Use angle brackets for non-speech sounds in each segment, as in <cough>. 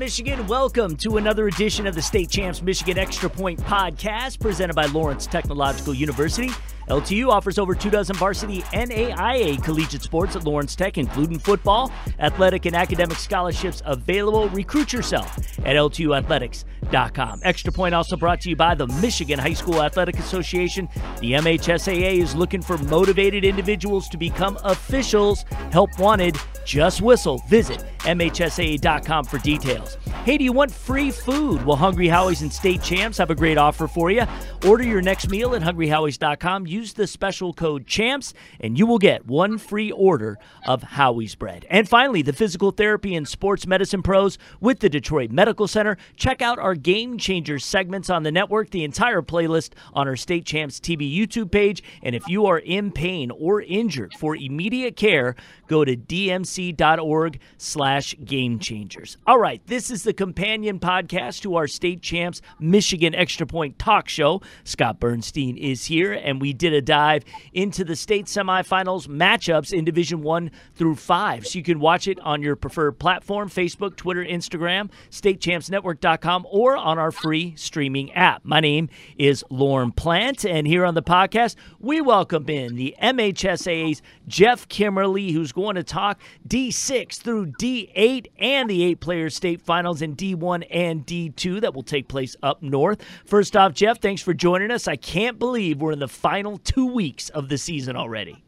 Michigan. Welcome to another edition of the State Champs Michigan Extra Point podcast presented by Lawrence Technological University. LTU offers over two dozen varsity NAIA collegiate sports at Lawrence Tech, including football, athletic, and academic scholarships available. Recruit yourself at LTUathletics.com. Extra Point also brought to you by the Michigan High School Athletic Association. The MHSAA is looking for motivated individuals to become officials. Help wanted. Just whistle. Visit MHSAA.com for details. Hey, do you want free food? Well, Hungry Howie's and State Champs have a great offer for you. Order your next meal at HungryHowies.com. Use the special code CHAMPS, and you will get one free order of Howie's bread. And finally, the physical therapy and sports medicine pros with the Detroit Medical Center. Check out our Game Changers segments on the network, the entire playlist on our State Champs TV YouTube page. And if you are in pain or injured for immediate care, go to dmc.org slash game changers. All right, this is the companion podcast to our State Champs Michigan Extra Point talk show. Scott Bernstein is here, and we did a dive into the state semifinals matchups in Division One through Five. So you can watch it on your preferred platform: Facebook, Twitter, Instagram, StateChampsNetwork.com, or on our free streaming app. My name is Lauren Plant, and here on the podcast, we welcome in the MHSAA's Geoff Kimmerly, who's going to talk D6 through D8 and the eight player state finals in D1 and D2 that will take place up north. First off, Geoff, thanks for joining us. I can't believe we're in the final two weeks of the season already.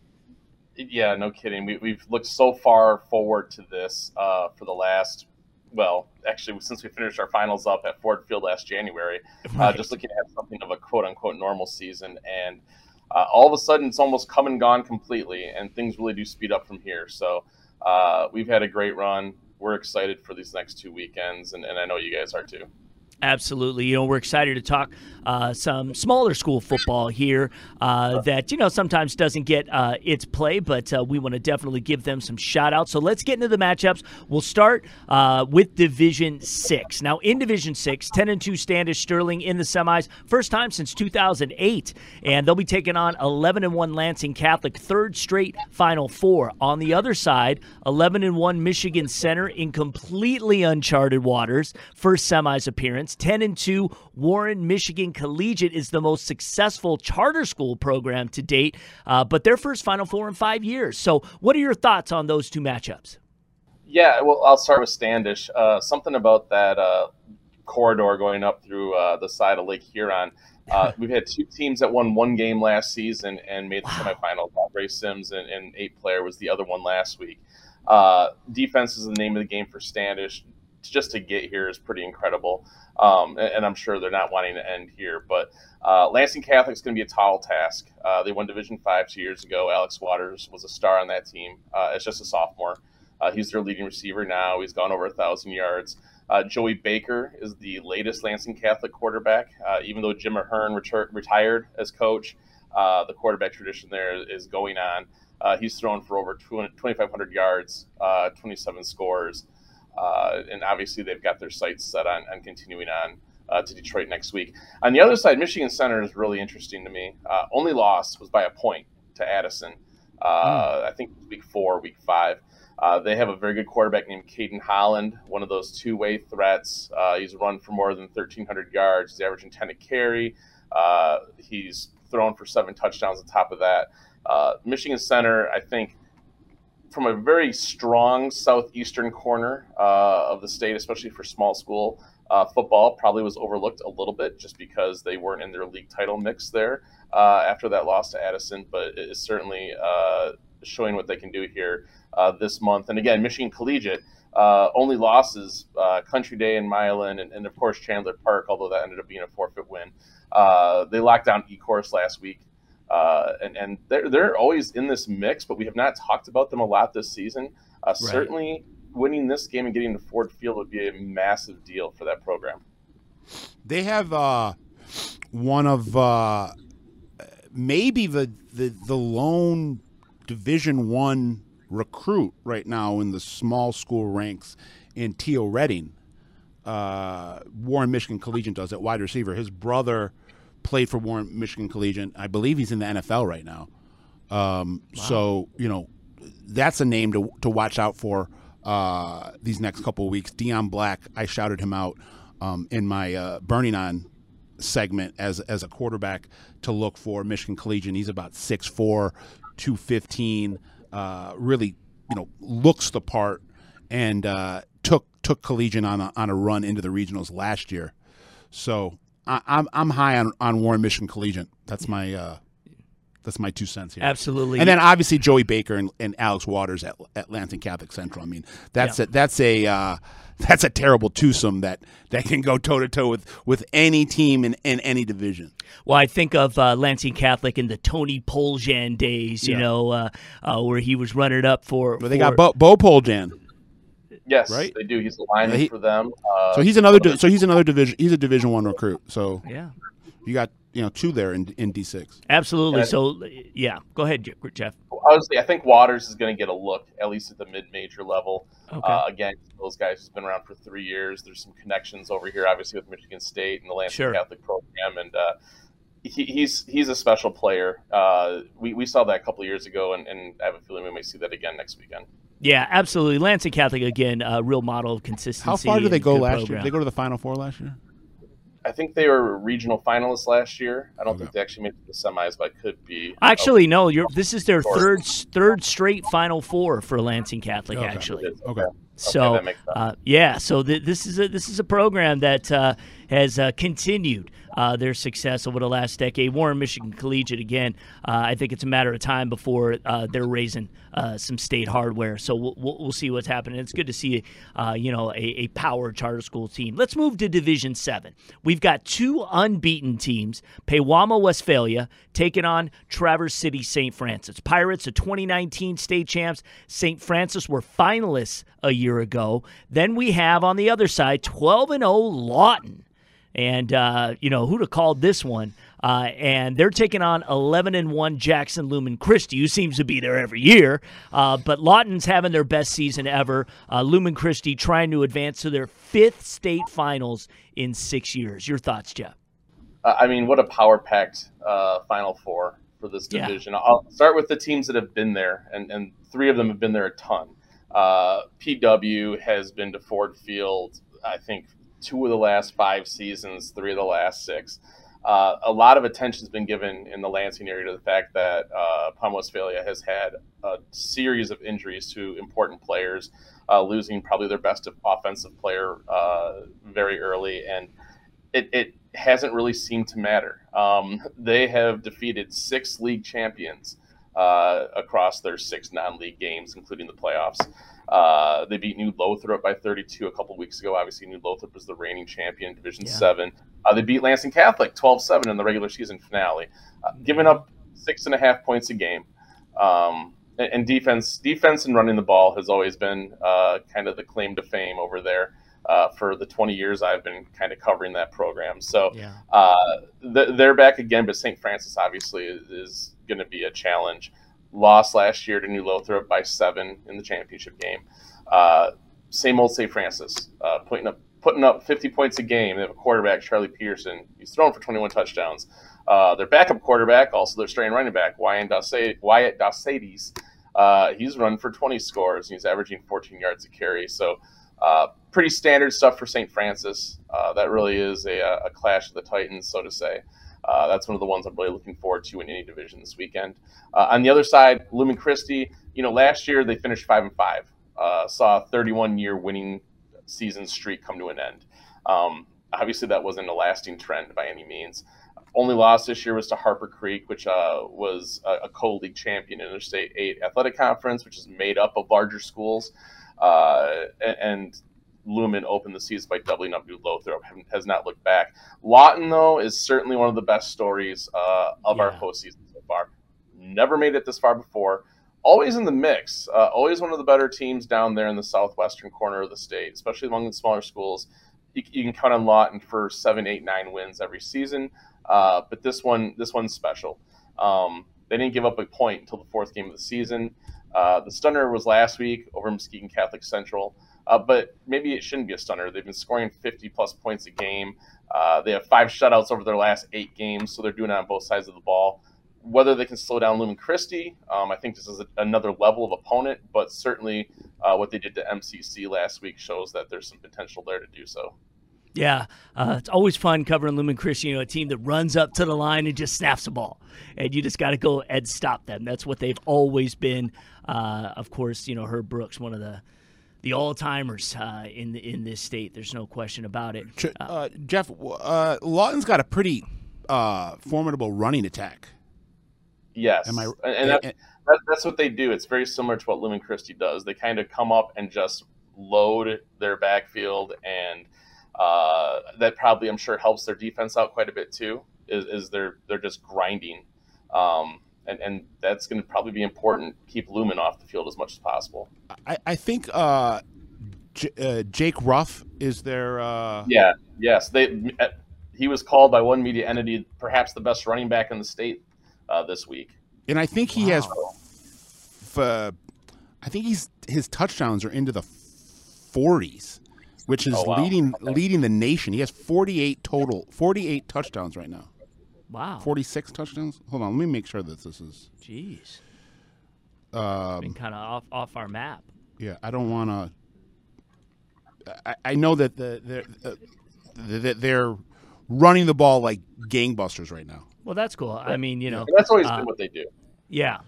Yeah, no kidding. We, have looked so far forward to this uh, for the last, well, actually, since we finished our finals up at Ford Field last January, uh, right. uh, just looking at something of a quote unquote normal season. And uh, all of a sudden, it's almost come and gone completely, and things really do speed up from here. So uh, we've had a great run. We're excited for these next two weekends, and, and I know you guys are too. Absolutely. You know, we're excited to talk uh, some smaller school football here uh, that, you know, sometimes doesn't get uh, its play, but uh, we want to definitely give them some shout outs. So let's get into the matchups. We'll start uh, with Division 6. Now, in Division 6, 10 and 2 Standish Sterling in the semis, first time since 2008. And they'll be taking on 11 and 1 Lansing Catholic, third straight Final Four. On the other side, 11 and 1 Michigan Center in completely uncharted waters, first semis appearance. 10 and 2. Warren Michigan Collegiate is the most successful charter school program to date, uh, but their first Final Four in five years. So, what are your thoughts on those two matchups? Yeah, well, I'll start with Standish. Uh, something about that uh, corridor going up through uh, the side of Lake Huron. Uh, <laughs> we've had two teams that won one game last season and made the wow. semifinal. Ray Sims and, and, eight player was the other one last week. Uh, defense is the name of the game for Standish. Just to get here is pretty incredible. Um, and, and, I'm sure they're not wanting to end here. But uh, Lansing Catholic is going to be a tall task. Uh, they won Division Five two years ago. Alex Waters was a star on that team uh, as just a sophomore. Uh, he's their leading receiver now. He's gone over a thousand yards. Uh, Joey Baker is the latest Lansing Catholic quarterback. Uh, even though Jim Ahern retired as coach, the quarterback tradition there is going on. he's thrown for over 2,500 yards, 27 scores. Uh, and obviously, they've got their sights set on, on continuing on uh, to Detroit next week. On the other side, Michigan Center is really interesting to me. Uh, only loss was by a point to Addison. Mm. I think week four, week five. Uh, they have a very good quarterback named Caden Holland, one of those two-way threats. Uh, he's run for more than 1,300 yards. He's averaging 10 to carry. he's thrown for seven touchdowns on top of that. Michigan Center, I think, from a very strong southeastern corner uh, of the state, especially for small school uh, football, probably was overlooked a little bit just because they weren't in their league title mix there uh, after that loss to Addison. But it is certainly uh, showing what they can do here uh, this month. And again, Michigan Collegiate. Uh, only losses Country Day and Milan, and, and, of course Chandler Park, although that ended up being a forfeit win. they locked down Ecorse last week. Uh, and and they're they're always in this mix, but we have not talked about them a lot this season. Uh, right. Certainly, winning this game and getting to Ford Field would be a massive deal for that program. They have uh, one of uh, maybe the, the the lone Division One recruit right now in the small school ranks in Teal Redding. Uh, Warren Michigan Collegiate does at wide receiver. His brother played for Warren Michigan Collegiate. I believe he's in the NFL right now. Um, wow. So you know, that's a name to to watch out for uh, these next couple of weeks. Dion Black, I shouted him out um, in my uh, Burning On segment as as a quarterback to look for Michigan Collegiate. He's about 6'4", 215, uh, really you know looks the part and uh, took took Collegiate on a, on a run into the regionals last year. So I, am I'm, I'm high on, on Warren Michigan Collegiate. That's my uh, that's my two cents here. Absolutely. And then obviously Joey Baker and, and Alex Waters at, at Lansing Catholic Central. I mean, that's yeah. a, that's a uh, <laughs> that's a terrible twosome that that can go toe to toe with with any team in, in any division. Well, I think of uh, Lansing Catholic in the Tony Poljan days, you yeah. know, uh, uh, where he was running up for. Well, they got Bo, Bo Poljan. Yes, right. They do. He's a lineman yeah, he, for them. Uh, so he's another. so he's another division. He's a Division One recruit. So yeah, you got you know two there in in D six. Absolutely. so yeah, go ahead, Geoff. Honestly, I think Waters is going to get a look at least at the mid major level. Okay. Uh, again, those guys who's been around for three years. There's some connections over here, obviously with Michigan State and the Lansing sure. Catholic program, and uh, he, he's he's a special player. Uh, we we saw that a couple years ago, and, and I have a feeling we may see that again next weekend. Yeah, absolutely. Lansing Catholic again, a real model of consistency. How far did they go last program. year? Did they go to the Final Four last year? I think they were regional finalists last year. I don't okay. think they actually made the semis, but it could be. Actually, no. You're, this is their third third straight Final Four for Lansing Catholic. Okay. Actually, okay. So, okay, uh, yeah. So th- this is a this is a program that uh, has uh, continued uh, their success over the last decade. Warren Michigan Collegiate again. Uh, I think it's a matter of time before uh, they're raising uh, some state hardware. So we'll, we'll, see what's happening. It's good to see uh, you know a, a, power charter school team. Let's move to Division Seven. We've got two unbeaten teams: Pewamo Westphalia taking on Traverse City St. Francis Pirates, the 2019 state champs. St. Francis were finalists a year ago. Then we have on the other side 12 and 0 Lawton. And, uh, you know, who'd have called this one? Uh, and they're taking on 11 and 1 Jackson Lumen Christi, who seems to be there every year. Uh, but Lawton's having their best season ever. Uh, Lumen Christi trying to advance to their fifth state finals in six years. Your thoughts, Geoff? Uh, I mean, what a power packed uh, Final Four for this division. Yeah. I'll start with the teams that have been there, and, and three of them have been there a ton. Uh, PW has been to Ford Field, I think, two of the last five seasons, three of the last six. Uh, a lot of attention has been given in the Lansing area to the fact that uh, Pewamo Westphalia has had a series of injuries to important players, uh, losing probably their best offensive player uh, very early, and it, it, hasn't really seemed to matter. Um, they have defeated six league champions uh, across their six non-league games, including the playoffs. Uh, they beat New Lothrop by 32 a couple weeks ago. Obviously, New Lothrop was the reigning champion, Division yeah. 7. Uh, they beat Lansing Catholic 12 7 in the regular season finale, uh, giving up six and a half points a game. Um, and, and, defense, defense and running the ball has always been uh, kind of the claim to fame over there. Uh, for the 20 years I've been kind of covering that program. So yeah. uh, th- they're back again, but St. Francis obviously is, is going to be a challenge lost last year to New Lothrop by seven in the championship game. Uh, same old St. Francis, uh, putting up putting up 50 points a game. They have a quarterback, Charlie Peterson. He's thrown for 21 touchdowns. Uh, their backup quarterback, also their starting running back, Wyatt Dosades, uh, he's run for 20 scores. And he's averaging 14 yards a carry. So uh, pretty standard stuff for St. Francis. Uh, that really is a, a clash of the Titans, so to say. Uh, that's one of the ones I'm really looking forward to in any division this weekend. Uh, on the other side, Lumen Christi, you know, last year they finished five and five, uh, saw a 31 year winning season streak come to an end. Um, obviously, that wasn't a lasting trend by any means. Only loss this year was to Harper Creek, which uh, was a, a co-league champion in the Interstate 8 Athletic Conference, which is made up of larger schools. Uh, and Lumen opened the season by doubling up New Lothrop. Has not looked back. Lawton, though, is certainly one of the best stories uh, of yeah. our postseason so far. Never made it this far before. Always in the mix. Uh, always one of the better teams down there in the southwestern corner of the state, especially among the smaller schools. You, you can count on Lawton for seven, eight, nine wins every season. Uh, but this one, this one's special. Um, they didn't give up a point until the fourth game of the season. Uh, the stunner was last week over Muskegon Catholic Central. Uh, but maybe it shouldn't be a stunner. They've been scoring 50 plus points a game. Uh, they have five shutouts over their last eight games, so they're doing it on both sides of the ball. Whether they can slow down Lumen Christi, um, I think this is a, another level of opponent, but certainly uh, what they did to MCC last week shows that there's some potential there to do so. Yeah, uh, it's always fun covering Lumen Christi, you know, a team that runs up to the line and just snaps the ball, and you just got to go and stop them. That's what they've always been. Uh, of course, you know Herb Brown, one of the the all timers uh, in in this state. There's no question about it. Uh, Jeff uh, Lawton's got a pretty uh, formidable running attack. Yes, Am I, and, that, that, that's what they do. It's very similar to what Lumen Christi does. They kind of come up and just load their backfield and uh, that probably I'm sure helps their defense out quite a bit too. Is, is they're they're just grinding, um, and and that's going to probably be important. Keep Lumen off the field as much as possible. I, I think uh, J- uh, Jake Ruff is their. Uh... Yeah. Yes. They. Uh, he was called by one media entity perhaps the best running back in the state uh, this week. And I think he wow. has. F- I think he's his touchdowns are into the 40s which is oh, wow. leading okay. leading the nation. He has 48 total, 48 touchdowns right now. Wow. 46 touchdowns. Hold on, let me make sure that this is. Jeez. Um, been kind of off off our map. Yeah, I don't want to. I, I, know that the they're uh, that they're running the ball like gangbusters right now. Well, that's cool. I mean, you know, that's always uh, been what they do. Yeah,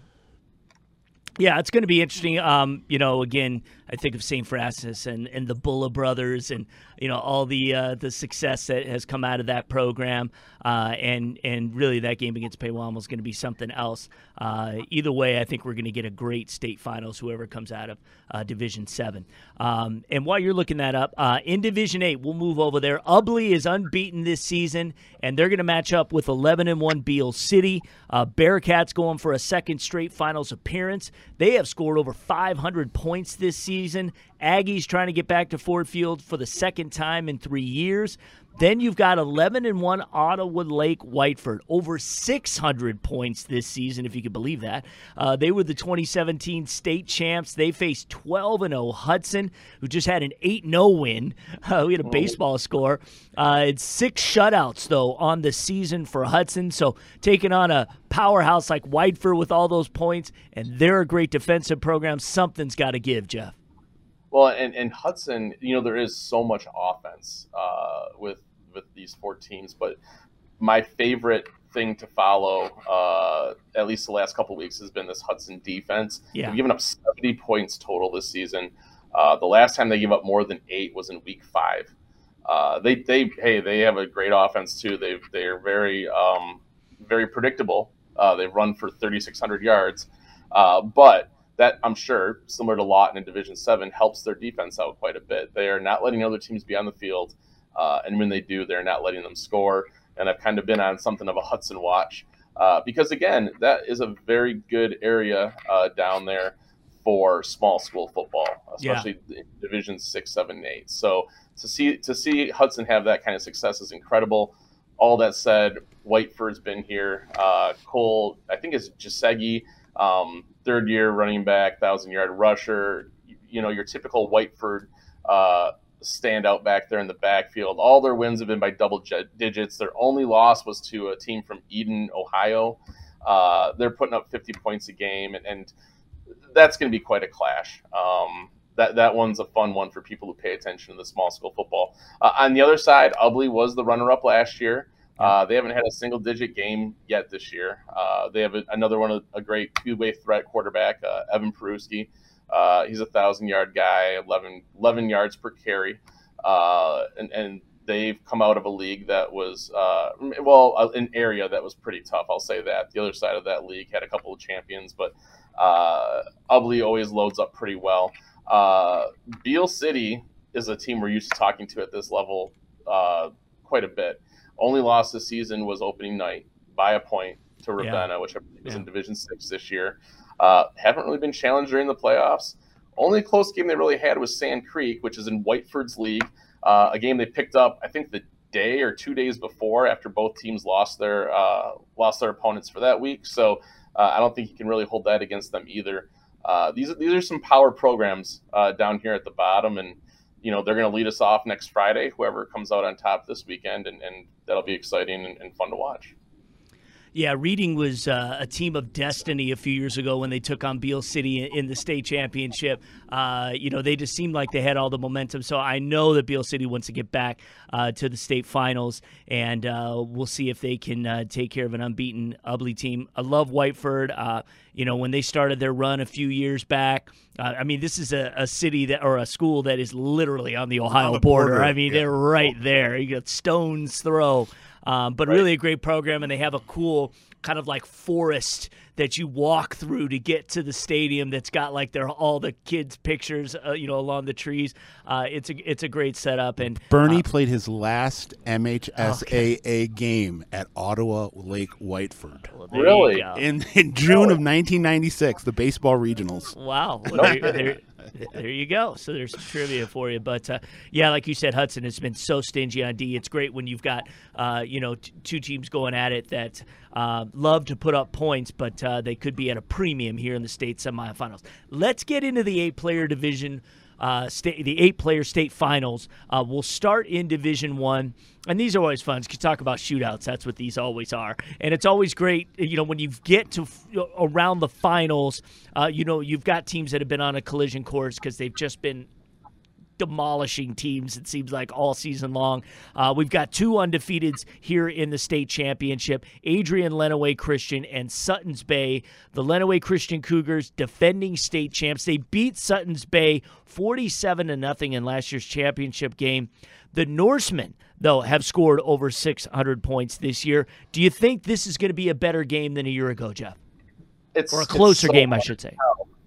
yeah, it's going to be interesting. Um, you know, again, I think of St. Francis and, and the Bulla brothers and you know all the uh, the success that has come out of that program, uh, and and really that game against Pewamo is going to be something else. Uh, either way, I think we're going to get a great state finals. Whoever comes out of uh, Division Seven. Um, and while you're looking that up, uh, in Division Eight, we'll move over there. Ubly is unbeaten this season, and they're going to match up with 11 and one Beal City. Uh, Bearcats going for a second straight finals appearance. They have scored over 500 points this season. Aggies trying to get back to Ford Field for the second time in three years. Then you've got 11 and 1 Ottawa Lake Whiteford, over 600 points this season, if you could believe that. Uh, they were the 2017 state champs. They faced 12 and 0 Hudson, who just had an 8 0 win. <laughs> Uh, we had a baseball score. Uh, it's six shutouts, though, on the season for Hudson. So taking on a powerhouse like Whiteford with all those points, and they're a great defensive program, something's got to give, Geoff. Well, and, and Hudson, you know, there is so much offense uh, with with these four teams, but my favorite thing to follow, uh, at least the last couple weeks, has been this Hudson defense. Yeah. They've given up 70 points total this season. Uh, the last time they gave up more than eight was in week five. Uh, they, they, hey, they have a great offense too. They, they are very, um, very predictable. Uh, they run for 3,600 yards, uh, but that I'm sure, similar to Lawton in Division Seven, helps their defense out quite a bit. They are not letting other teams be on the field, uh, and when they do, they're not letting them score. And I've kind of been on something of a Hudson watch uh, because again, that is a very good area uh, down there for small school football, especially yeah. Division Six, Seven, Eight. So to see to see Hudson have that kind of success is incredible. All that said, Whiteford's been here. Uh, Cole, I think it's Jasegi um, third year running back, thousand yard rusher. You know, your typical Whiteford uh, standout back there in the backfield. All their wins have been by double digits. Their only loss was to a team from Edon, Ohio. Uh, they're putting up 50 points a game, and, and that's going to be quite a clash. Um, that that one's a fun one for people who pay attention to the small school football. Uh, on the other side, Ubly was the runner-up last year. Uh, they haven't had a single digit game yet this year. Uh, they have a, another one, a great two way threat quarterback, uh, Evan Peruski. Uh, he's a thousand yard guy, 11, 11 yards per carry. Uh, and, and they've come out of a league that was, uh, well, an area that was pretty tough. I'll say that. The other side of that league had a couple of champions, but uh, Ubly always loads up pretty well. Beal City is a team we're used to talking to at this level quite a bit. Only loss this season was opening night by a point to Ravenna, yeah. which I believe is yeah. in Division Six this year. Uh, haven't really been challenged during the playoffs. Only close game they really had was Sand Creek, which is in Whiteford's league. Uh, a game they picked up, I think, the day or two days before, after both teams lost their uh, lost their opponents for that week. So uh, I don't think you can really hold that against them either. Uh, these are, these are some power programs uh, down here at the bottom, and you know they're going to lead us off next Friday. Whoever comes out on top this weekend, and, and that'll be exciting and, and fun to watch. Yeah, Reading was uh, a team of destiny a few years ago when they took on Beal City in, the state championship. Uh, you know, they just seemed like they had all the momentum. So I know that Beal City wants to get back uh, to the state finals, and uh, we'll see if they can uh, take care of an unbeaten Ubly team. I love Whiteford. Uh, you know, when they started their run a few years back, I mean, this is a, a, city that or a school that is literally on the Ohio on the border. border. I mean, yeah. they're right there. You got stones throw um, but right. really a great program, and they have a cool kind of like forest that you walk through to get to the stadium that's got like their all the kids pictures uh, you know along the trees. Uh, it's a it's a great setup and Bernie uh, played his last MHSAA okay. game at Ottawa Lake Whiteford. Well, really? in in June of 1996 the baseball regionals. Wow. Well, they're, they're, <laughs> there you go. So there's trivia for you. But uh, yeah, like you said, Hudson has been so stingy on D. It's great when you've got uh, you know t- two teams going at it that uh, love to put up points, but uh, they could be at a premium here in the state semifinals. Let's get into the eight-player division uh, state, the eight-player state finals. Uh, we'll start in Division One, and these are always fun. You talk about shootouts. That's what these always are, and it's always great. You know, when you get to f- around the finals, uh, you know you've got teams that have been on a collision course because they've just been demolishing teams, it seems like, all season long. Uh, we've got two undefeateds here in the state championship Adrian Lenawee Christian and Sutton's Bay. The Lenawee Christian Cougars, defending state champs. They beat Sutton's Bay 47 to nothing in last year's championship game. The Norsemen, though, have scored over 600 points this year. Do you think this is going to be a better game than a year ago, Geoff? It's, or a closer so game, I should say.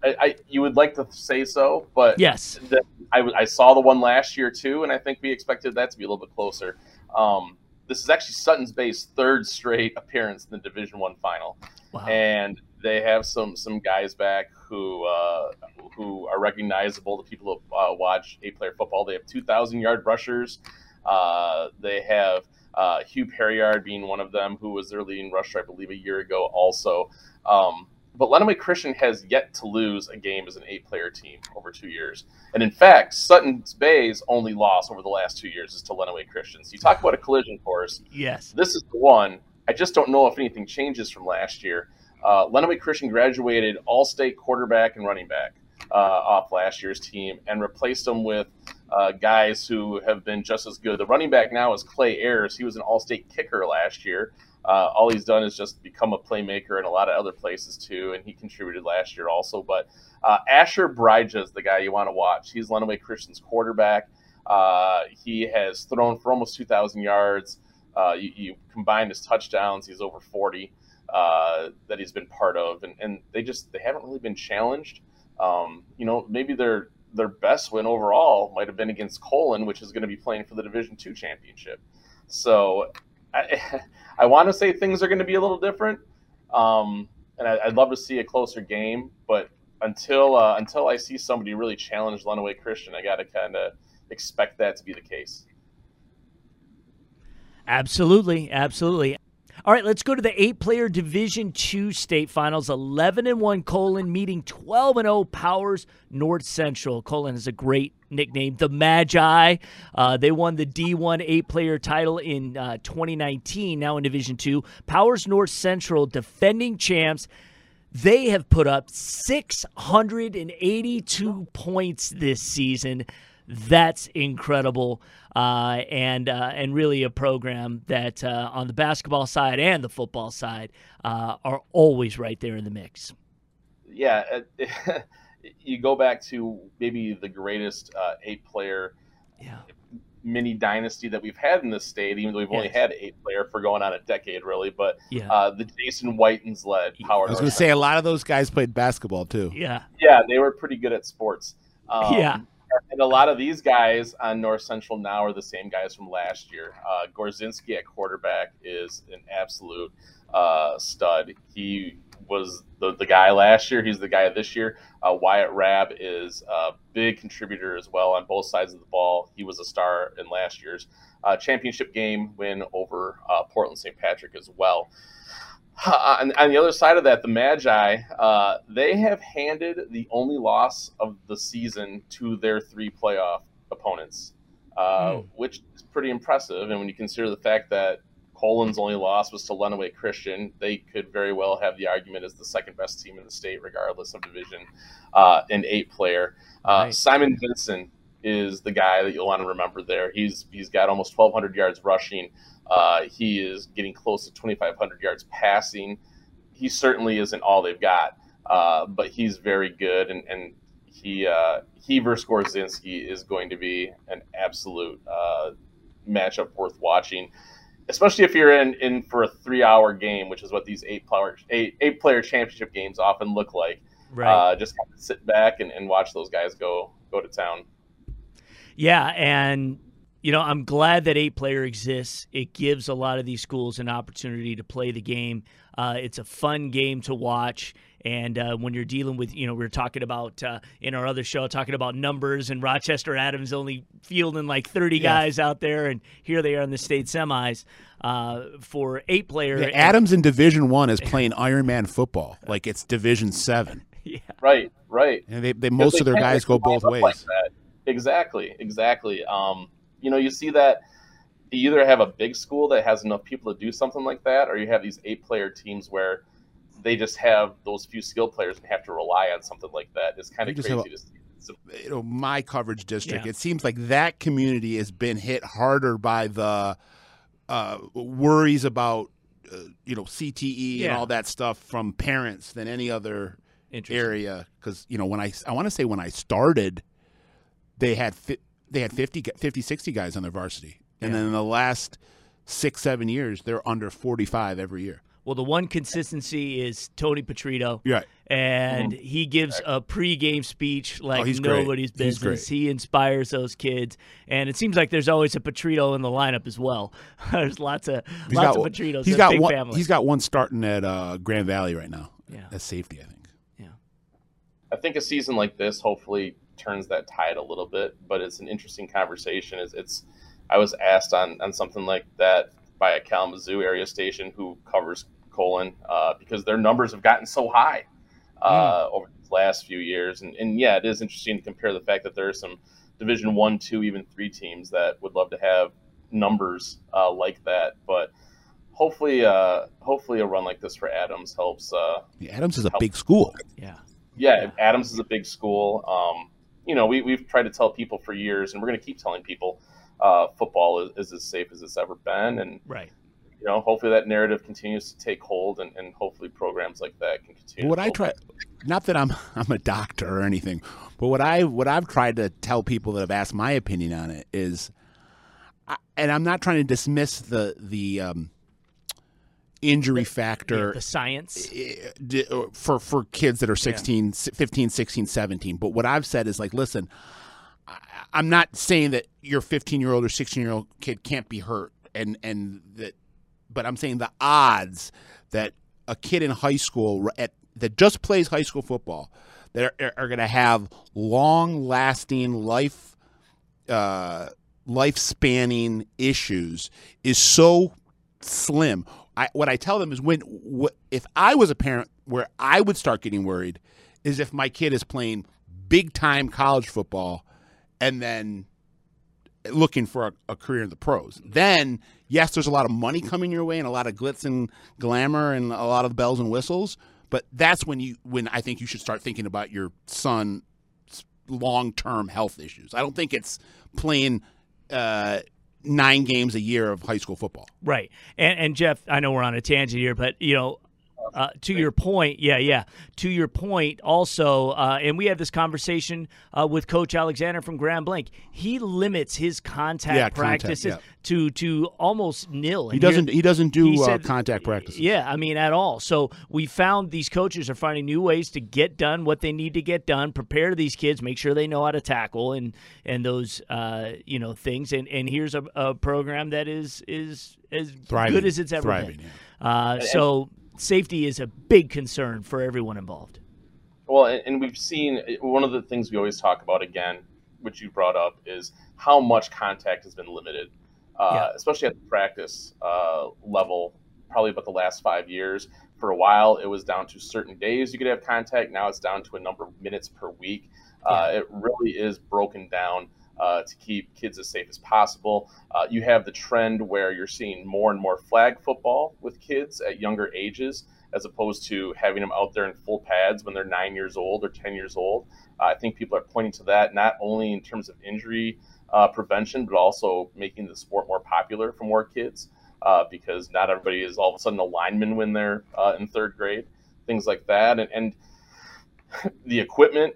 I, I, you would like to say so, but yes, the, I, I, saw the one last year too, and I think we expected that to be a little bit closer. Um, this is actually Sutton's Bay's third straight appearance in the Division One final, wow. and they have some some guys back who uh, who are recognizable to people who uh, watch eight player football. They have two thousand yard rushers. Uh, they have uh, Hugh Perriard being one of them, who was their leading rusher, I believe, a year ago. Also. Um, but Lenawee Christian has yet to lose a game as an eight player team over two years. And in fact, Sutton's Bay's only loss over the last two years is to Lenawee Christian. So you talk about a collision course. Yes. This is the one. I just don't know if anything changes from last year. Uh, Lenawee Christian graduated all state quarterback and running back uh, off last year's team and replaced them with uh, guys who have been just as good. The running back now is Clay Ayers. He was an all state kicker last year. Uh, all he's done is just become a playmaker in a lot of other places too, and he contributed last year also. But uh, Asher Bridges is the guy you want to watch. He's Lenawee Christian's quarterback. Uh, he has thrown for almost 2,000 yards. Uh, you, you, combine his touchdowns, he's over 40 uh, that he's been part of, and, and they just they haven't really been challenged. Um, you know, maybe their their best win overall might have been against Colon, which is going to be playing for the Division Two championship. So I, <laughs> I want to say things are going to be a little different, um, and I, would love to see a closer game. But until uh, until I see somebody really challenge Lenawee Christian, I got to kind of expect that to be the case. Absolutely, absolutely. All right, let's go to the eight-player Division Two state finals. Eleven and one Colon meeting twelve and zero Powers North Central. Colon is a great nickname, the Magi. Uh, they won the D1 eight-player title in uh, 2019. Now in Division Two, Powers North Central, defending champs. They have put up 682 points this season. That's incredible, uh, and uh, and really a program that uh, on the basketball side and the football side uh, are always right there in the mix. Yeah, <laughs> you go back to maybe the greatest uh, eight-player yeah. mini dynasty that we've had in this state, even though we've yes. only had eight player for going on a decade, really. But yeah. uh, the Jason Whitens led Power. I was going to say a lot of those guys played basketball too. Yeah, yeah, they were pretty good at sports. Um, yeah, and a lot of these guys on North Central now are the same guys from last year. Uh, Gorzinski at quarterback is an absolute uh, stud. He was the, the guy last year. He's the guy this year. Uh, Wyatt Rab is a big contributor as well on both sides of the ball. He was a star in last year's uh, championship game win over uh, Portland St. Patrick as well. <laughs> on, on, the other side of that, the Magi, uh, they have handed the only loss of the season to their three playoff opponents, uh, mm. which is pretty impressive. And when you consider the fact that Colon's only loss was to Lenawee Christian. They could very well have the argument as the second best team in the state, regardless of division, uh, an eight player. Uh, right. Simon Vincent is the guy that you'll want to remember there. He's he's got almost 1,200 yards rushing. Uh, he is getting close to 2,500 yards passing. He certainly isn't all they've got, uh, but he's very good, and, and he uh, he versus Gorzinski is going to be an absolute uh, matchup worth watching, especially if you're in, in for a three hour game, which is what these eight player eight, eight player championship games often look like. Right. Uh, just kind of sit back and, and watch those guys go go to town. Yeah, and you know, I'm glad that eight player exists. It gives a lot of these schools an opportunity to play the game. Uh, it's a fun game to watch. And uh, when you're dealing with, you know, we are talking about uh, in our other show, talking about numbers and Rochester Adams only fielding like 30 guys out there, and here they are in the state semis uh, for eight player. Yeah, Adams in Division One is playing Ironman football, <laughs> like it's Division Seven. Yeah. Right, right. And they, they most they of their guys go both ways. Like exactly, exactly. Um, you know, you see that you either have a big school that has enough people to do something like that, or you have these eight player teams where they just have those few skill players and have to rely on something like that. It's kind of crazy a, to see. So, you know, my coverage district, yeah. it seems like that community has been hit harder by the uh, worries about, uh, you know, CTE yeah. and all that stuff from parents than any other area. Because, you know, when I, I want to say when I started, they had, fi- they had 50, 50, 60 guys on their varsity. And yeah. then in the last six, seven years, they're under 45 every year. Well, the one consistency is Tony Petitti. Yeah. And mm-hmm. he gives a pregame speech like oh, nobody's great. business. He inspires those kids. And it seems like there's always a Petitti in the lineup as well. <laughs> there's lots of he's lots got, of Petittis. He's got one, family. He's got one starting at uh, Grand Valley right now. Yeah. As safety, I think. Yeah. I think a season like this hopefully turns that tide a little bit, but it's an interesting conversation. It's, it's I was asked on, on something like that by a Kalamazoo area station who covers Colon uh, because their numbers have gotten so high uh, mm. over the last few years. And, and yeah, it is interesting to compare the fact that there are some Division One, two, even three teams that would love to have numbers uh, like that, but hopefully, uh, hopefully a run like this for Adams helps. Uh, yeah, Adams is a big school. Yeah. yeah, Adams is a big school. Um, you know, we, we've tried to tell people for years, and we're going to keep telling people uh, football is, is, as safe as it's ever been. And right you know, hopefully that narrative continues to take hold, and, and hopefully programs like that can continue. What I try, not that I'm <laughs> I'm a doctor or anything, but what I what I've tried to tell people that have asked my opinion on it is, I, and I'm not trying to dismiss the the um, injury factor, yeah, the science eh, uh, for for kids that are 16, yeah. 15, 16, 17. But what I've said is like, listen. I'm not saying that your 15 year old or 16 year old kid can't be hurt and and that but I'm saying the odds that a kid in high school at, that just plays high school football that are, are going to have long lasting life uh, life spanning issues is so slim. I, what I tell them is when wh- if I was a parent, where I would start getting worried is if my kid is playing big time college football and then looking for a, a, career in the pros. Then, yes, there's a lot of money coming your way and a lot of glitz and glamour and a lot of bells and whistles. But that's when you when I think you should start thinking about your son's long term health issues. I don't think it's playing uh, nine games a year of high school football. Right. And, and Geoff, I know we're on a tangent here, but you know, uh, to your point, yeah, yeah. To your point, also, uh, and we had this conversation uh, with Coach Alexander from Grand Blanc. He limits his contact yeah, practices contact, yeah. to to almost nil. And he doesn't. He doesn't do he uh, said, contact practices. Yeah, I mean at all. So we found these coaches are finding new ways to get done what they need to get done, prepare these kids, make sure they know how to tackle and and those uh, you know things. And and here's a, a program that is is as Thriving. good as it's ever Thriving, been. Yeah. Uh, so safety is a big concern for everyone involved. Well, and we've seen one of the things we always talk about again, which you brought up, is how much contact has been limited, uh, yeah. especially at the practice uh, level. Probably about the last five years. For a while, it was down to certain days you could have contact. Now it's down to a number of minutes per week. Uh, yeah. Uh, it really is broken down uh, to keep kids as safe as possible. Uh, you have the trend where you're seeing more and more flag football with kids at younger ages, as opposed to having them out there in full pads when they're nine years old or 10 years old. Uh, I think people are pointing to that not only in terms of injury uh, prevention, but also making the sport more popular for more kids. Uh, because not everybody is all of a sudden a lineman when they're uh, in third grade, things like that, and, and the equipment,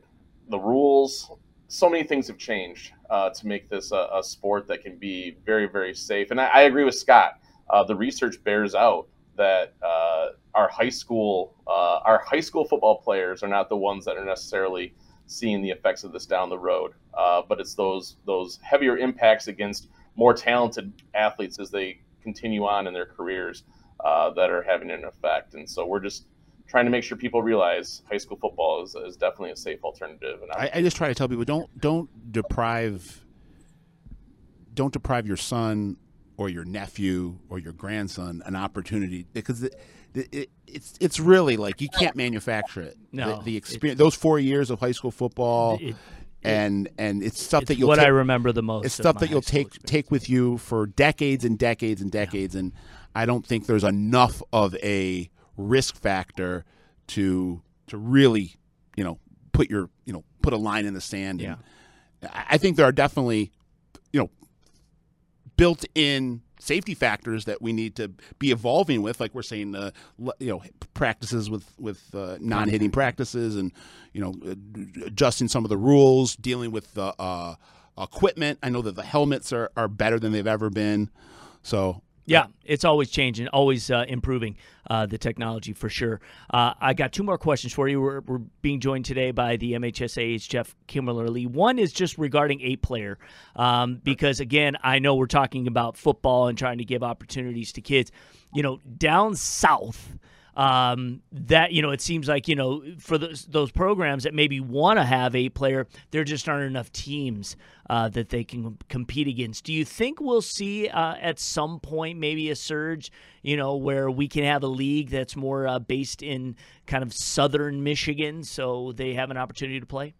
the rules, so many things have changed uh, to make this a, a, sport that can be very, very safe. And I, I agree with Scott. Uh, the research bears out that uh, our high school uh, our high school football players are not the ones that are necessarily seeing the effects of this down the road. Uh, but it's those those heavier impacts against more talented athletes as they continue on in their careers uh, that are having an effect. And so we're just trying to make sure people realize high school football is, is definitely a safe alternative. And I, I just try to tell people don't don't deprive don't deprive your son or your nephew or your grandson an opportunity because it, it, it's it's really like you can't manufacture it. No, the, the experience, those four years of high school football, it, and and it's stuff it's that you'll what take, I remember the most. It's stuff that you'll take experience. take with you for decades and decades and decades, yeah. and I don't think there's enough of a risk factor to to really you know put your you know put a line in the sand. Yeah. I think there are definitely you know built in safety factors that we need to be evolving with, like we're saying, uh, you know, practices with with uh, non-hitting practices, and you know, adjusting some of the rules, dealing with the uh, equipment. I know that the helmets are, are better than they've ever been. So yeah, it's always changing, always uh, improving uh, the technology for sure. Uh, I got two more questions for you. We're, we're, being joined today by the MHSAA's Geoff Kimmerly. One is just regarding eight player, um, because again, I know we're talking about football and trying to give opportunities to kids. You know, down south, um, that you know it seems like you know for those, those programs that maybe want to have a player there just aren't enough teams uh, that they can compete against. Do you think we'll see uh, at some point maybe a surge you know where we can have a league that's more uh, based in kind of southern michigan so they have an opportunity to play?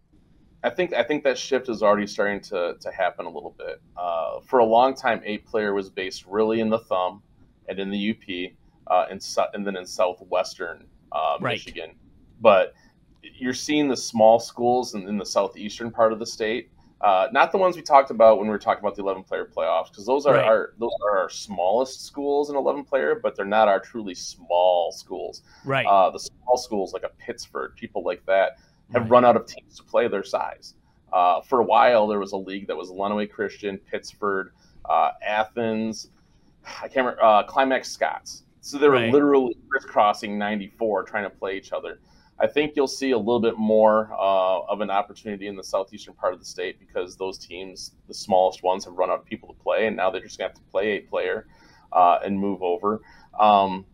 I think I think that shift is already starting to, to happen a little bit. Uh, for a long time, eight player was based really in the thumb and in the UP uh, and, and then in southwestern uh, right. Michigan. But you're seeing the small schools in, in the southeastern part of the state. Uh, not the ones we talked about when we were talking about the 11 player playoffs, because those are Right. our those are our smallest schools in 11 player, but they're not our truly small schools. right Uh, the small schools like a Pittsburgh, people like that, have Right. run out of teams to play their size. Uh, for a while, there was a league that was Lenawee Christian, Pittsburgh, uh, Athens, I can't remember, uh, Climax Scotts. So they were Right. literally crisscrossing 94 trying to play each other. I think you'll see a little bit more uh, of an opportunity in the southeastern part of the state because those teams, the smallest ones, have run out of people to play, and now they're just going to have to play eight player uh, and move over. Um,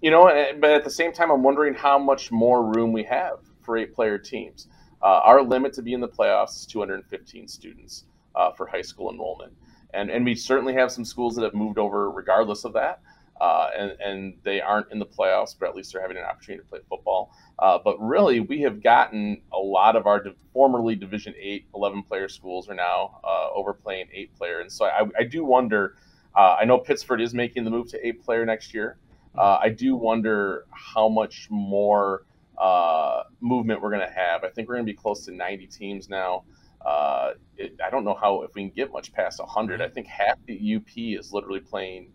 you know, eh, but at the same time, I'm wondering how much more room we have for eight player teams. Uh, our limit to be in the playoffs is 215 students uh, for high school enrollment. And, and we certainly have some schools that have moved over regardless of that. Uh, and, and they aren't in the playoffs, but at least they're having an opportunity to play football. Uh, but really, we have gotten a lot of our div- formerly Division 8, 11 player schools are now uh, overplaying eight player. And so I, I do wonder. Uh, I know Pittsburgh is making the move to eight player next year. Uh, I do wonder how much more uh, movement we're going to have. I think we're going to be close to 90 teams now. Uh, it, I don't know how if we can get much past 100. I think half the UP is literally playing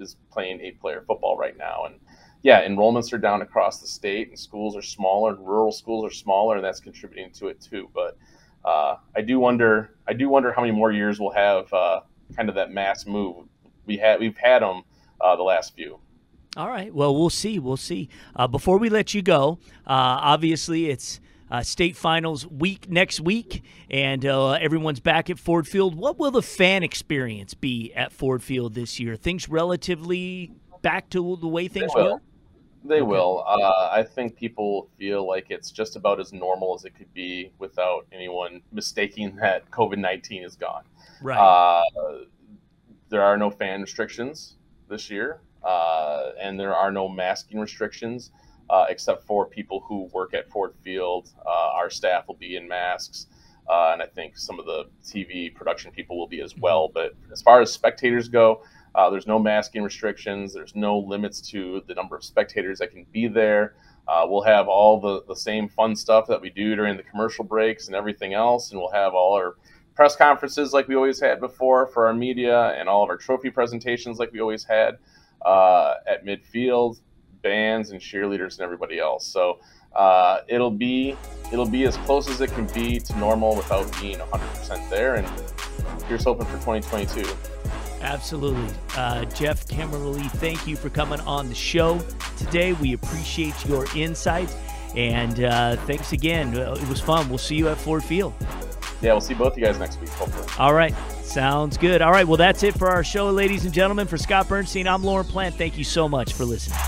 is playing eight player football right now, and yeah, enrollments are down across the state, and schools are smaller, and rural schools are smaller, and that's contributing to it too. But uh, I do wonder, I do wonder how many more years we'll have uh, kind of that mass move. We had we've had them uh, the last few. All right. Well, we'll see. We'll see. Uh, before we let you go, uh, obviously it's uh, state finals week next week, and uh, everyone's back at Ford Field. What will the fan experience be at Ford Field this year? Things relatively back to the way things will. were. They Okay. will. Uh, I think people feel like it's just about as normal as it could be without anyone mistaking that COVID nineteen is gone. Right. Uh, there are no fan restrictions this year, uh, and there are no masking restrictions, uh, except for people who work at Ford Field. Uh, our staff will be in masks. uh, and I think some of the TV production people will be as well. But as far as spectators go, uh, there's no masking restrictions. There's no limits to the number of spectators that can be there. Uh, we'll have all the, the same fun stuff that we do during the commercial breaks and everything else, and we'll have all our press conferences like we always had before for our media, and all of our trophy presentations like we always had uh, at midfield, bands and cheerleaders and everybody else. So uh, it'll be it'll be as close as it can be to normal without being 100% there. And here's hoping for 2022. Absolutely. Uh, Geoff Kimmerly, thank you for coming on the show today. We appreciate your insights. And uh, thanks again. It was fun. We'll see you at Ford Field. Yeah, we'll see both you guys next week, hopefully. All right. Sounds good. All right. Well, that's it for our show, ladies and gentlemen. For Scott Bernstein, I'm Lauren Plant. Thank you so much for listening.